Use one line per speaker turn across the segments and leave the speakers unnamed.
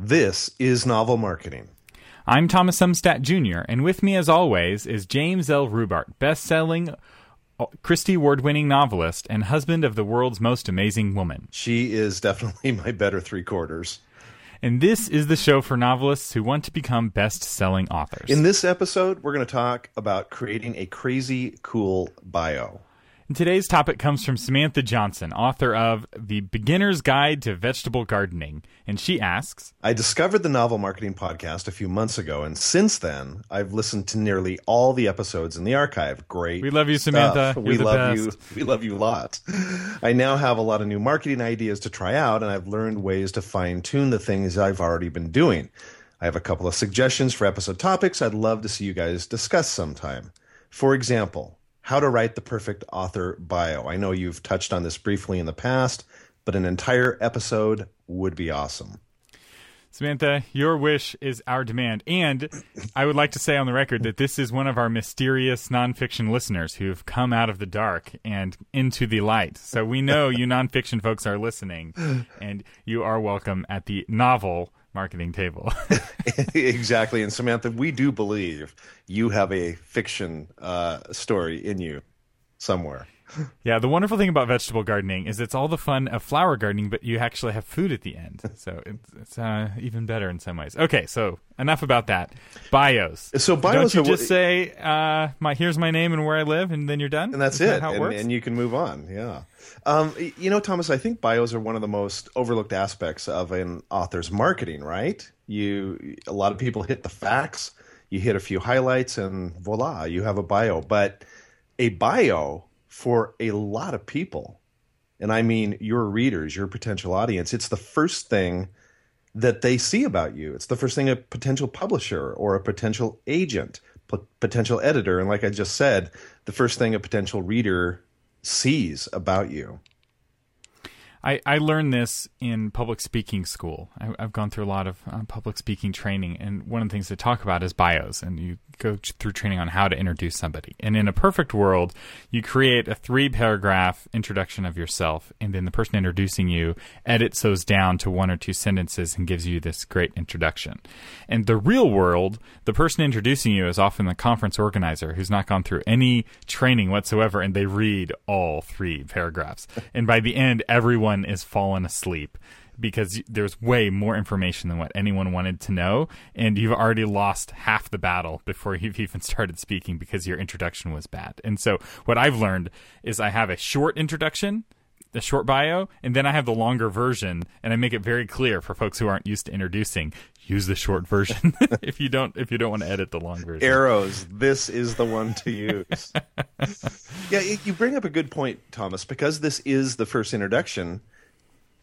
This is Novel Marketing.
I'm Thomas Umstattd Jr., and with me, as always, is James L. Rubart, best-selling uh, Christie Award-winning novelist and husband of the world's most amazing woman.
She is definitely my better three quarters.
And this is the show for novelists who want to become best-selling authors.
In this episode, we're going to talk about creating a crazy cool bio.
And today's topic comes from Samantha Johnson, author of The Beginner's Guide to Vegetable Gardening. And she asks
I discovered the Novel Marketing Podcast a few months ago, and since then, I've listened to nearly all the episodes in the archive. Great.
We love you, Samantha.
stuff. We love
best.
you. We love you a lot. I now have a lot of new marketing ideas to try out, and I've learned ways to fine tune the things I've already been doing. I have a couple of suggestions for episode topics I'd love to see you guys discuss sometime. For example, how to write the perfect author bio. I know you've touched on this briefly in the past, but an entire episode would be awesome.
Samantha, your wish is our demand. And I would like to say on the record that this is one of our mysterious nonfiction listeners who've come out of the dark and into the light. So we know you nonfiction folks are listening, and you are welcome at the novel marketing table.
exactly. And Samantha, we do believe you have a fiction uh, story in you somewhere.
Yeah, the wonderful thing about vegetable gardening is it's all the fun of flower gardening, but you actually have food at the end. So it's, it's uh, even better in some ways. Okay, so enough about that. Bios.
So bios
Don't you just say, uh, my, here's my name and where I live, and then you're done?
And that's
Is that
it.
how it
and,
works?
and you can move on. Yeah. Um, you know, Thomas, I think bios are one of the most overlooked aspects of an author's marketing, right? You a lot of people hit the facts, you hit a few highlights and voila, you have a bio. But a bio for a lot of people, and I mean your readers, your potential audience, it's the first thing that they see about you. It's the first thing a potential publisher or a potential agent, p- potential editor, and like I just said, the first thing a potential reader sees about you.
I, I learned this in public speaking school. I, I've gone through a lot of uh, public speaking training, and one of the things they talk about is bios, and you go through training on how to introduce somebody. And in a perfect world, you create a three paragraph introduction of yourself, and then the person introducing you edits those down to one or two sentences and gives you this great introduction. And the real world, the person introducing you is often the conference organizer who's not gone through any training whatsoever, and they read all three paragraphs. and by the end, everyone is fallen asleep because there's way more information than what anyone wanted to know, and you've already lost half the battle before you've even started speaking because your introduction was bad. And so, what I've learned is I have a short introduction, the short bio, and then I have the longer version, and I make it very clear for folks who aren't used to introducing. Use the short version if you don't if you don't want to edit the long version.
Arrows, this is the one to use. yeah, you bring up a good point, Thomas, because this is the first introduction.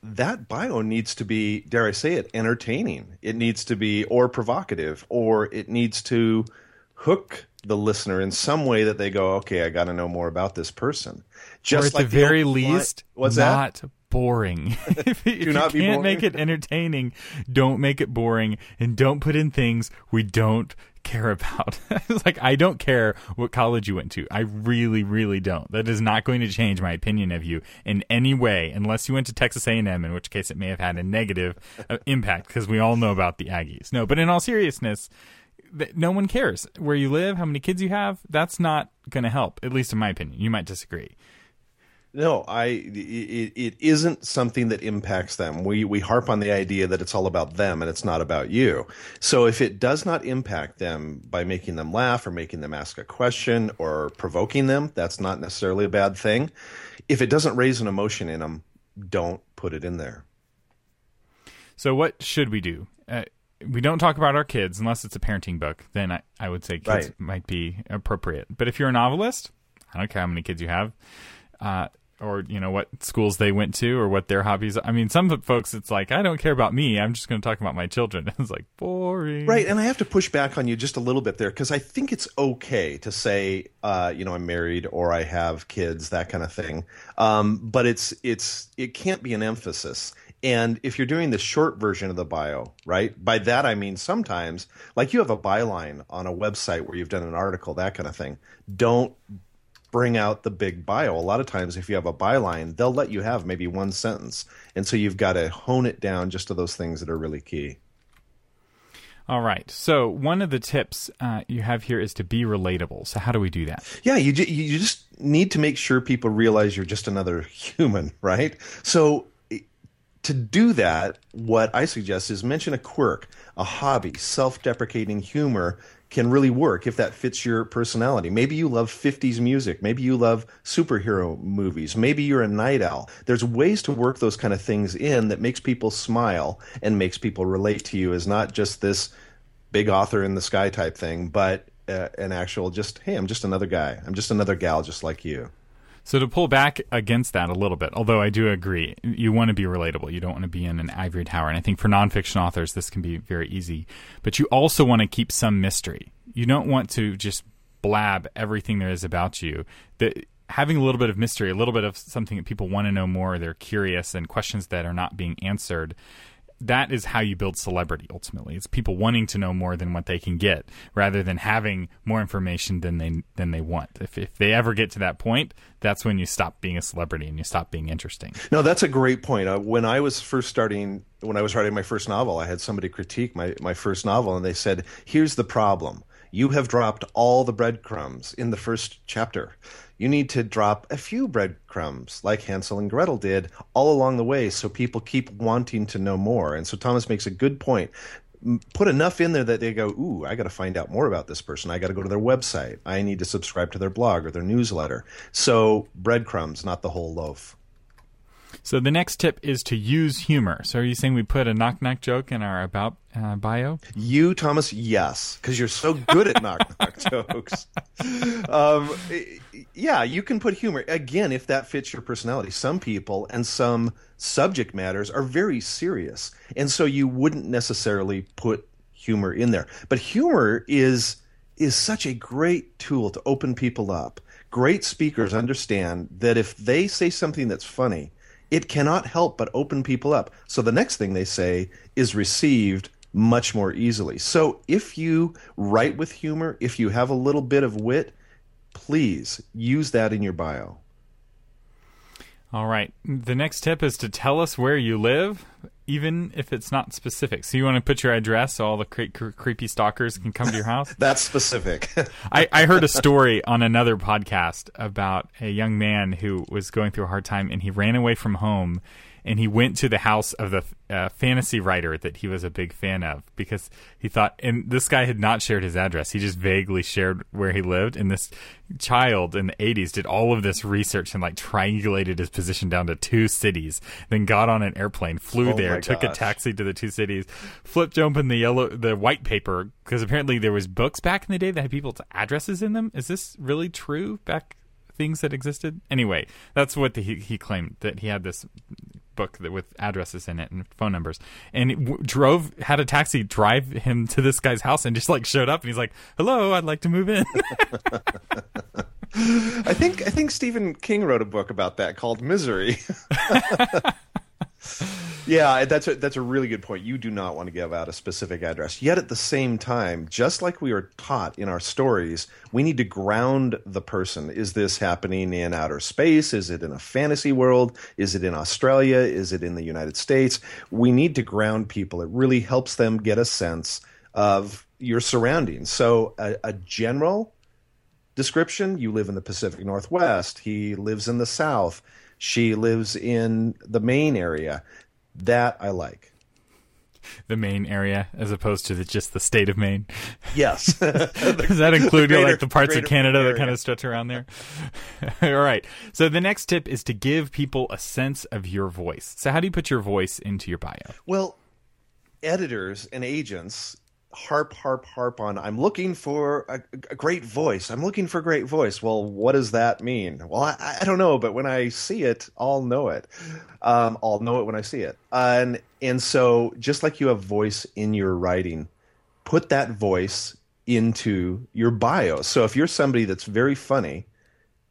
That bio needs to be, dare I say it, entertaining. It needs to be, or provocative, or it needs to hook the listener in some way that they go, okay, I got to know more about this person.
Or at
like
the very
old line-
least,
what's that?
not boring. if if you can't
boring.
make it entertaining, don't make it boring, and don't put in things we don't care about. Like I don't care what college you went to. I really, really don't. That is not going to change my opinion of you in any way, unless you went to Texas A&M, in which case it may have had a negative uh, impact because we all know about the Aggies. No, but in all seriousness. th- No one cares where you live, how many kids you have. That's not going to help, at least in my opinion. You might disagree.
No, I it, it isn't something that impacts them. We we harp on the idea that it's all about them and it's not about you. So if it does not impact them by making them laugh or making them ask a question or provoking them, that's not necessarily a bad thing. If it doesn't raise an emotion in them, don't put it in there.
So what should we do? Uh, we don't talk about our kids unless it's a parenting book. Then I, I would say kids
Right.
might be appropriate. But if you're a novelist, I don't care how many kids you have, uh, or you know what schools they went to, or what their hobbies. I mean, some folks it's like I don't care about me. I'm just going to talk about my children. it's like boring,
Right, and I have to push back on you just a little bit there because I think it's okay to say, uh, you know, I'm married or I have kids, that kind of thing. Um, but it's it's it can't be an emphasis. And if you're doing the short version of the bio, right? By that I mean sometimes, like you have a byline on a website where you've done an article, that kind of thing. Don't bring out the big bio. A lot of times, if you have a byline, they'll let you have maybe one sentence, and so you've got to hone it down just to those things that are really key.
All right. So one of the tips uh, you have here is to be relatable. So how do we do that?
Yeah, you you just need to make sure people realize you're just another human, right? So to do that, what I suggest is mention a quirk, a hobby, self-deprecating humor can really work if that fits your personality. Maybe you love 50s music. Maybe you love superhero movies. Maybe you're a night owl. There's ways to work those kind of things in that makes people smile and makes people relate to you as not just this big author in the sky type thing, but uh, an actual just, hey, I'm just another guy. I'm just another gal just like you.
So to pull back against that a little bit, although I do agree, you want to be relatable. You don't want to be in an ivory tower. And I think for nonfiction authors, this can be very easy. But you also want to keep some mystery. You don't want to just blab everything there is about you. That having a little bit of mystery, a little bit of something that people want to know more, they're curious, and questions that are not being answered that is how you build celebrity ultimately. It's people wanting to know more than what they can get rather than having more information than they than they want. If, if they ever get to that point that's when you stop being a celebrity and you stop being interesting.
No that's a great point. Uh, when i was first starting when i was writing my first novel i had somebody critique my, my first novel and they said here's the problem you have dropped all the breadcrumbs in the first chapter you need to drop a few breadcrumbs like Hansel and Gretel did all along the way so people keep wanting to know more. And so Thomas makes a good point. Put enough in there that they go, Ooh, I got to find out more about this person. I got to go to their website. I need to subscribe to their blog or their newsletter. So breadcrumbs, not the whole loaf.
So the next tip is to use humor. So are you saying we put a knock knock joke in our about uh, bio?
You, Thomas, yes, because you're so good at knock knock jokes. Um, yeah, you can put humor again if that fits your personality. Some people and some subject matters are very serious, and so you wouldn't necessarily put humor in there. But humor is is such a great tool to open people up. Great speakers understand that if they say something that's funny, it cannot help but open people up. So the next thing they say is received much more easily. So if you write with humor, if you have a little bit of wit, please use that in your bio.
All right. The next tip is to tell us where you live, even if it's not specific. So you want to put your address so all the cre- cre- creepy stalkers can come to your house?
That's specific.
I, I heard a story on another podcast about a young man who was going through a hard time and he ran away from home and he went to the house of the uh, fantasy writer that he was a big fan of because he thought, and this guy had not shared his address. He just vaguely shared where he lived. And this child in the 80s did all of this research and like triangulated his position down to two cities, then got on an airplane, flew oh there, took a taxi to the two cities, flipped open the yellow, the white paper because apparently there was books back in the day that had people's addresses in them. Is this really true back things that existed. Anyway, that's what the, he, he claimed that he had this book that, with addresses in it and phone numbers, and w- drove had a taxi drive him to this guy's house and just like showed up and he's like, "Hello, I'd like to move in."
I think I think Stephen King wrote a book about that called Misery. yeah, that's a, that's a really good point. You do not want to give out a specific address. Yet at the same time, just like we are taught in our stories, we need to ground the person. Is this happening in outer space? Is it in a fantasy world? Is it in Australia? Is it in the United States? We need to ground people. It really helps them get a sense of your surroundings. So a, a general description, you live in the Pacific Northwest, he lives in the South she lives in the main area. That I like.
The Maine area, as opposed to the, just the state of Maine.
Yes.
Does that include greater, like the parts of Canada area. that kind of stretch around there? All right. So the next tip is to give people a sense of your voice. So how do you put your voice into your bio?
Well, editors and agents harp, harp, harp on. I'm looking for a, a, great voice. I'm looking for a great voice. Well, what does that mean? Well, I, I don't know, but when I see it, I'll know it. Um, I'll know it when I see it. And and so, just like you have voice in your writing, put that voice into your bio. So if you're somebody that's very funny,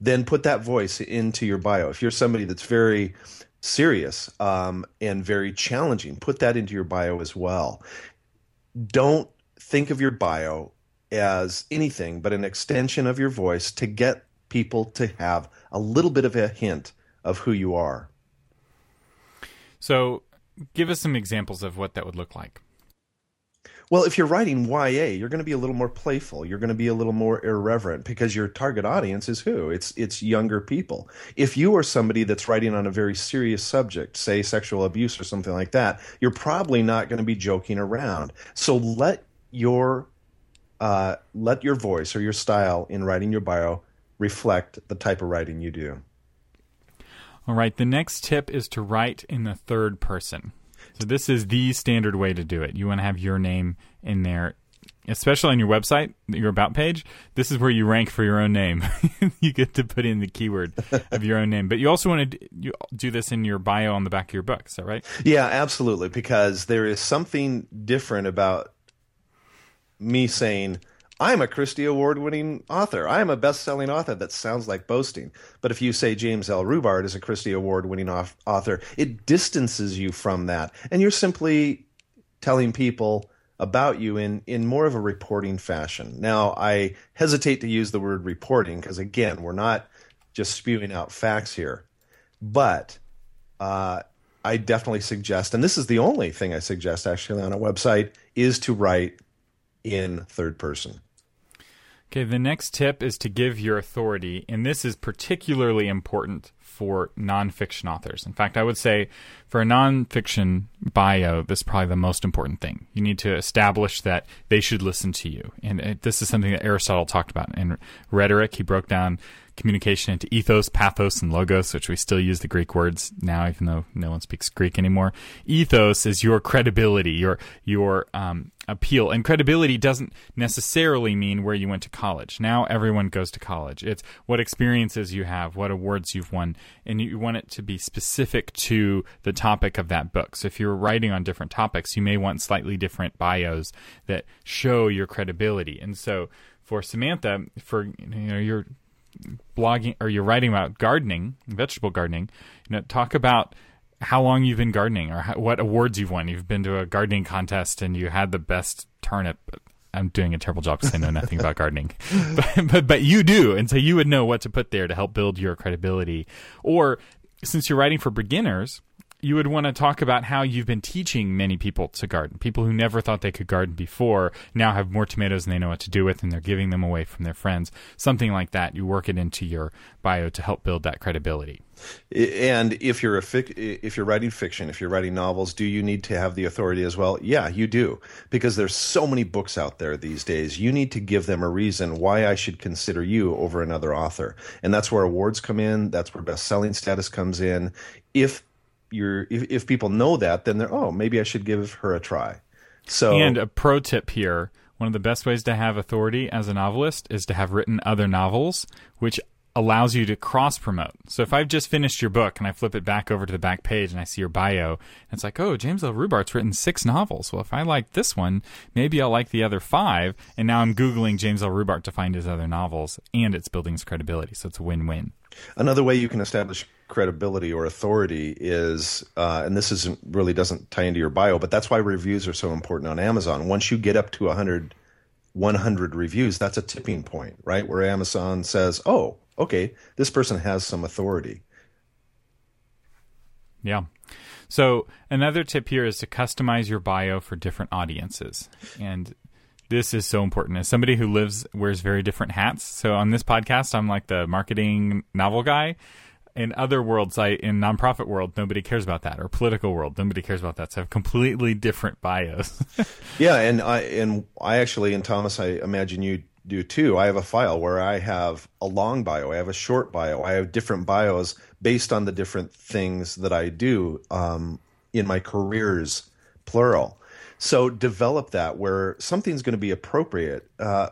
then put that voice into your bio. If you're somebody that's very serious um, and very challenging, put that into your bio as well. Don't think of your bio as anything but an extension of your voice to get people to have a little bit of a hint of who you are.
So, give us some examples of what that would look like.
Well, if you're writing YA, you're going to be a little more playful. You're going to be a little more irreverent because your target audience is who? It's it's younger people. If you are somebody that's writing on a very serious subject, say sexual abuse or something like that, you're probably not going to be joking around. So let your uh, let your voice or your style in writing your bio reflect the type of writing you do.
All right. The next tip is to write in the third person. So this is the standard way to do it. You want to have your name in there, especially on your website, your about page. This is where you rank for your own name. you get to put in the keyword of your own name, but you also want to you do this in your bio on the back of your book. Is that right?
Yeah, absolutely. Because there is something different about me saying I'm a Christie Award winning author. I am a best selling author. That sounds like boasting. But if you say James L. Rubart is a Christie Award winning author, it distances you from that. And you're simply telling people about you in, in more of a reporting fashion. Now, I hesitate to use the word reporting because, again, we're not just spewing out facts here. But uh, I definitely suggest, and this is the only thing I suggest actually on a website, is to write in third person.
Okay, the next tip is to give your authority, and this is particularly important for nonfiction authors. In fact, I would say for a nonfiction bio, this is probably the most important thing. You need to establish that they should listen to you. And it, this is something that Aristotle talked about in rhetoric. He broke down communication into ethos, pathos, and logos, which we still use the Greek words now, even though no one speaks Greek anymore. Ethos is your credibility, your your um, appeal, and credibility doesn't necessarily mean where you went to college. Now everyone goes to college. It's what experiences you have, what awards you've won, and you want it to be specific to the topic of that book. So if you're writing on different topics, you may want slightly different bios that show your credibility. And so for Samantha, for you know, you're blogging or you're writing about gardening, vegetable gardening, you know, talk about how long you've been gardening or how, what awards you've won. You've been to a gardening contest and you had the best turnip. I'm doing a terrible job because I know nothing about gardening, but, but but you do, and so you would know what to put there to help build your credibility. Or since you're writing for beginners, you would want to talk about how you've been teaching many people to garden. People who never thought they could garden before now have more tomatoes than they know what to do with, and they're giving them away from their friends. Something like that. You work it into your bio to help build that credibility.
And if you're a fic- if you're writing fiction, if you're writing novels, do you need to have the authority as well? Yeah, you do, because there's so many books out there these days. You need to give them a reason why I should consider you over another author, and that's where awards come in. That's where best selling status comes in. If you're if, if people know that, then they're oh maybe I should give her a try. So
and a pro tip here. One of the best ways to have authority as a novelist is to have written other novels, which allows you to cross promote. So if I've just finished your book and I flip it back over to the back page and I see your bio, it's like, oh, James L. Rubart's written six novels. Well, if I like this one, maybe I'll like the other five. And now I'm Googling James L. Rubart to find his other novels, and it's building his credibility. So it's a win win.
Another way you can establish credibility or authority is, uh, and this isn't really doesn't tie into your bio, but that's why reviews are so important on Amazon. Once you get up to 100, 100 reviews, that's a tipping point, right? Where Amazon says, oh, okay, this person has some authority.
Yeah. So another tip here is to customize your bio for different audiences. And this is so important. As somebody who lives wears very different hats. So on this podcast, I'm like the marketing novel guy in other worlds, I in nonprofit world, nobody cares about that, or political world, nobody cares about that. So I have completely different bios.
yeah, and I and I actually, and Thomas, I imagine you do too. I have a file where I have a long bio, I have a short bio, I have different bios based on the different things that I do um, in my careers, plural. So develop that where something's going to be appropriate. Uh,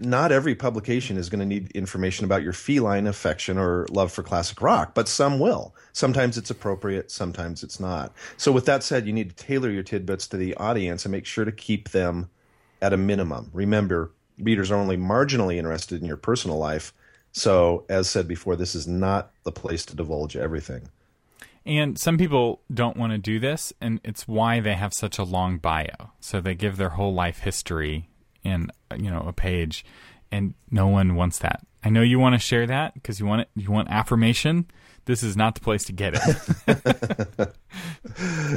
not every publication is going to need information about your feline affection or love for classic rock, but some will. Sometimes it's appropriate, sometimes it's not. So, with that said, you need to tailor your tidbits to the audience and make sure to keep them at a minimum. Remember, readers are only marginally interested in your personal life. So, as said before, this is not the place to divulge everything.
And some people don't want to do this, and it's why they have such a long bio. So they give their whole life history in you know a page, and no one wants that. I know you want to share that because you want it. You want affirmation. This is not the place to get
it.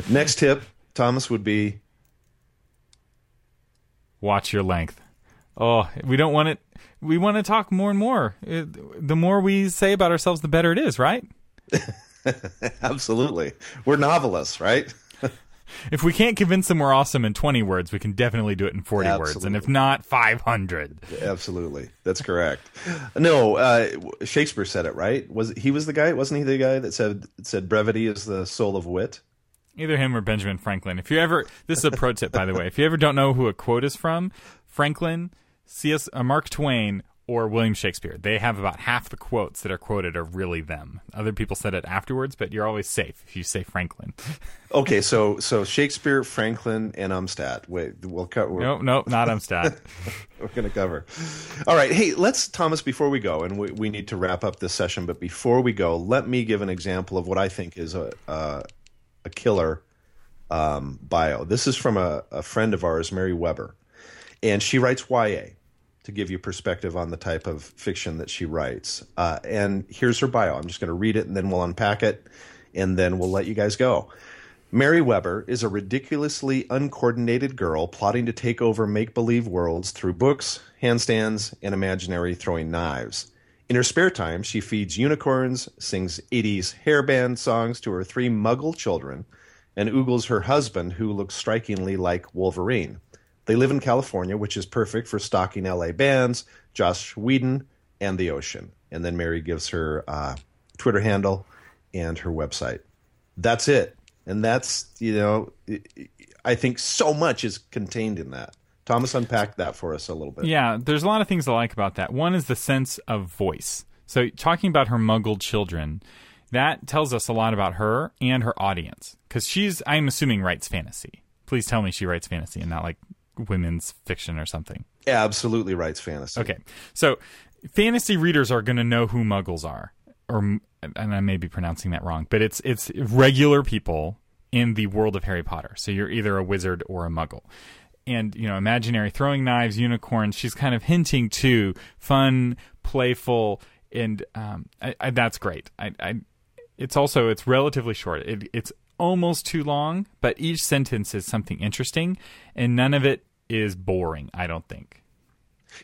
Next tip, Thomas, would be
Watch your length. Oh, we don't want it. We want to talk more and more. It, the more we say about ourselves, the better it is, right?
Absolutely. We're novelists, right?
if we can't convince them we're awesome in 20 words, we can definitely do it in 40
Absolutely.
words. And if not, 500.
Absolutely. That's correct. No, uh, Shakespeare said it, right? Was he was the guy? Wasn't he the guy that said said brevity is the soul of wit?
Either him or Benjamin Franklin. If you ever, this is a pro tip, by the way. If you ever don't know who a quote is from, Franklin, C.S. Uh, Mark Twain, or William Shakespeare. They have about half the quotes that are quoted are really them. Other people said it afterwards, but you're always safe if you say Franklin.
okay, so so Shakespeare, Franklin, and Umstattd. Wait, we'll cut.
No, no, not Umstattd.
we're going to cover. All right, hey, let's Thomas. Before we go, and we, we need to wrap up this session, but before we go, let me give an example of what I think is a uh, a killer um, bio. This is from a, a friend of ours, Mary Weber, and she writes YA to give you perspective on the type of fiction that she writes. Uh, and here's her bio. I'm just going to read it and then we'll unpack it and then we'll let you guys go. Mary Weber is a ridiculously uncoordinated girl plotting to take over make believe worlds through books, handstands, and imaginary throwing knives. In her spare time, she feeds unicorns, sings 80s hairband songs to her three muggle children, and oogles her husband, who looks strikingly like Wolverine. They live in California, which is perfect for stalking LA bands, Joss Whedon, and the ocean. And then Mary gives her uh, Twitter handle and her website. That's it. And that's, you know, I think so much is contained in that. Thomas unpacked that for us a little bit.
Yeah, there's a lot of things I like about that. One is the sense of voice. So, talking about her muggled children, that tells us a lot about her and her audience. Because she's, I'm assuming, writes fantasy. Please tell me she writes fantasy and not like women's fiction or something.
Absolutely writes fantasy.
Okay. So fantasy readers are going to know who muggles are or and I may be pronouncing that wrong, but it's it's regular people in the world of Harry Potter. So you're either a wizard or a muggle. And you know, imaginary throwing knives, unicorns. She's kind of hinting to fun, playful, and um, I, I, that's great. I, I, it's also it's relatively short. It, it's almost too long, but each sentence is something interesting, and none of it is boring, I don't think.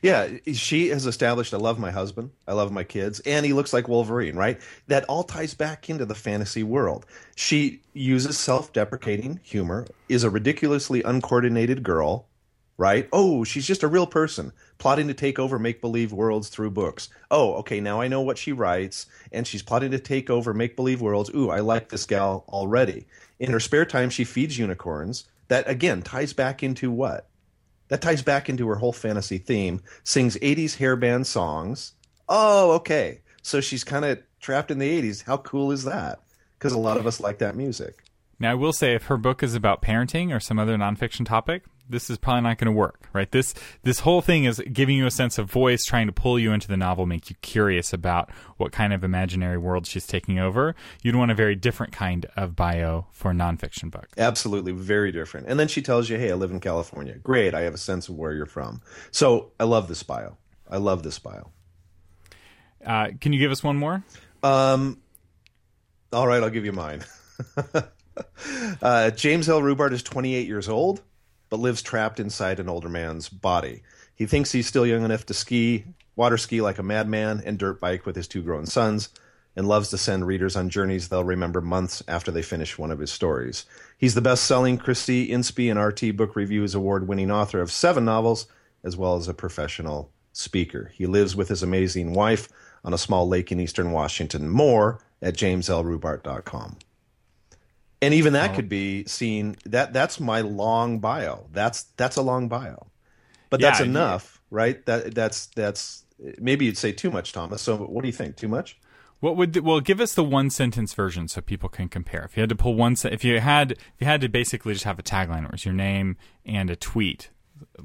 Yeah, she has established I love my husband, I love my kids, and he looks like Wolverine, right? That all ties back into the fantasy world. She uses self deprecating humor, is a ridiculously uncoordinated girl, right? Oh, she's just a real person plotting to take over make believe worlds through books. Oh, okay, now I know what she writes, and she's plotting to take over make believe worlds. Ooh, I like this gal already. In her spare time, she feeds unicorns. That again ties back into what? That ties back into her whole fantasy theme. Sings 80s hairband songs. Oh, okay. So she's kind of trapped in the 80s. How cool is that? Because a lot of us like that music.
Now, I will say, if her book is about parenting or some other nonfiction topic, this is probably not going to work, right? This this whole thing is giving you a sense of voice, trying to pull you into the novel, make you curious about what kind of imaginary world she's taking over. You'd want a very different kind of bio for a nonfiction book.
Absolutely, very different. And then she tells you, "Hey, I live in California. Great, I have a sense of where you're from." So I love this bio. I love this bio.
Uh, can you give us one more?
Um, all right, I'll give you mine. uh, James L. Rubart is 28 years old but lives trapped inside an older man's body. He thinks he's still young enough to ski, water ski like a madman, and dirt bike with his two grown sons, and loves to send readers on journeys they'll remember months after they finish one of his stories. He's the best selling Christie, Inspy, and RT Book Reviews award winning author of seven novels, as well as a professional speaker. He lives with his amazing wife on a small lake in eastern Washington. More at jameslrubart.com and even that could be seen that that's my long bio. That's that's a long bio. But that's yeah, enough yeah. right? That that's that's maybe you'd say too much thomas. So what do you think? Too much?
What would the, well give us the one sentence version so people can compare. If you had to pull one if you had if you had to basically just have a tagline it was your name and a tweet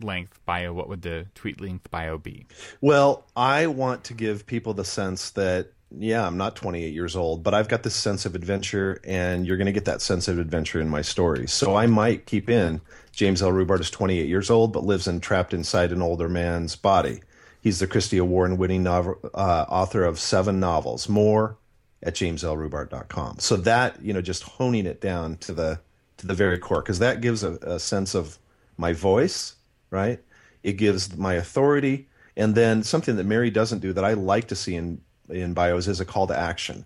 length bio what would the tweet length bio be?
Well i want to give people the sense that yeah, I'm not 28 years old, but I've got this sense of adventure, and you're going to get that sense of adventure in my story. So I might keep in James L. Rubart is 28 years old, but lives in trapped inside an older man's body. He's the Christie Award-winning novel, uh, author of seven novels. More at jameslrubart.com. So that you know, just honing it down to the to the very core, because that gives a, a sense of my voice, right? It gives my authority, and then something that Mary doesn't do that I like to see in in bios is a call to action.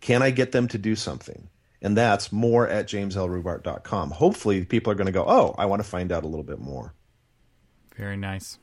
Can I get them to do something? And that's more at jameslrubart.com. Hopefully, people are going to go, oh, I want to find out a little bit more.
Very nice.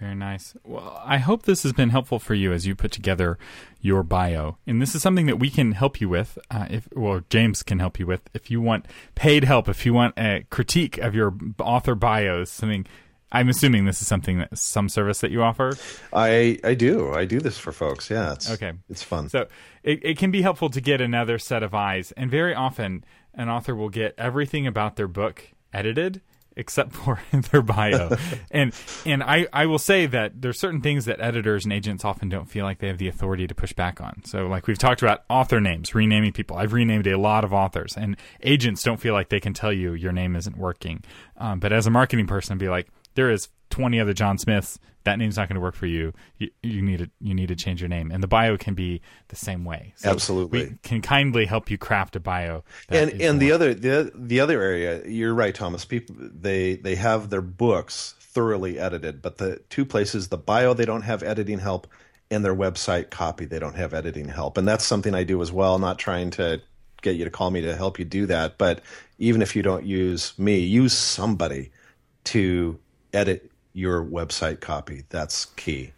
Very nice. Well, I hope this has been helpful for you as you put together your bio. And this is something that we can help you with. Uh, if well, James can help you with if you want paid help. If you want a critique of your author bios, something. I'm assuming this is something that some service that you offer.
I I do. I do this for folks. Yeah. It's,
okay.
It's fun.
So it, it can be helpful to get another set of eyes. And very often, an author will get everything about their book edited except for their bio. and and I, I will say that there's certain things that editors and agents often don't feel like they have the authority to push back on. So like we've talked about author names, renaming people. I've renamed a lot of authors, and agents don't feel like they can tell you your name isn't working. Um, but as a marketing person, I'd be like, there is 20 other John Smiths. That name's not going to work for you. you. You need to you need to change your name, and the bio can be the same way.
So Absolutely,
we can kindly help you craft a bio.
And and the other the the other area, you're right, Thomas. People they they have their books thoroughly edited, but the two places, the bio, they don't have editing help, and their website copy, they don't have editing help, and that's something I do as well. Not trying to get you to call me to help you do that, but even if you don't use me, use somebody to edit your website copy. That's key.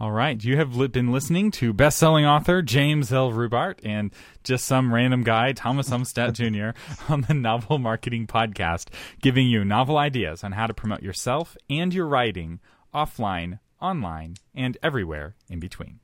All right. You have been listening to best-selling author James L. Rubart and just some random guy, Thomas Umstattd Jr., on the Novel Marketing Podcast, giving you novel ideas on how to promote yourself and your writing offline, online, and everywhere in between.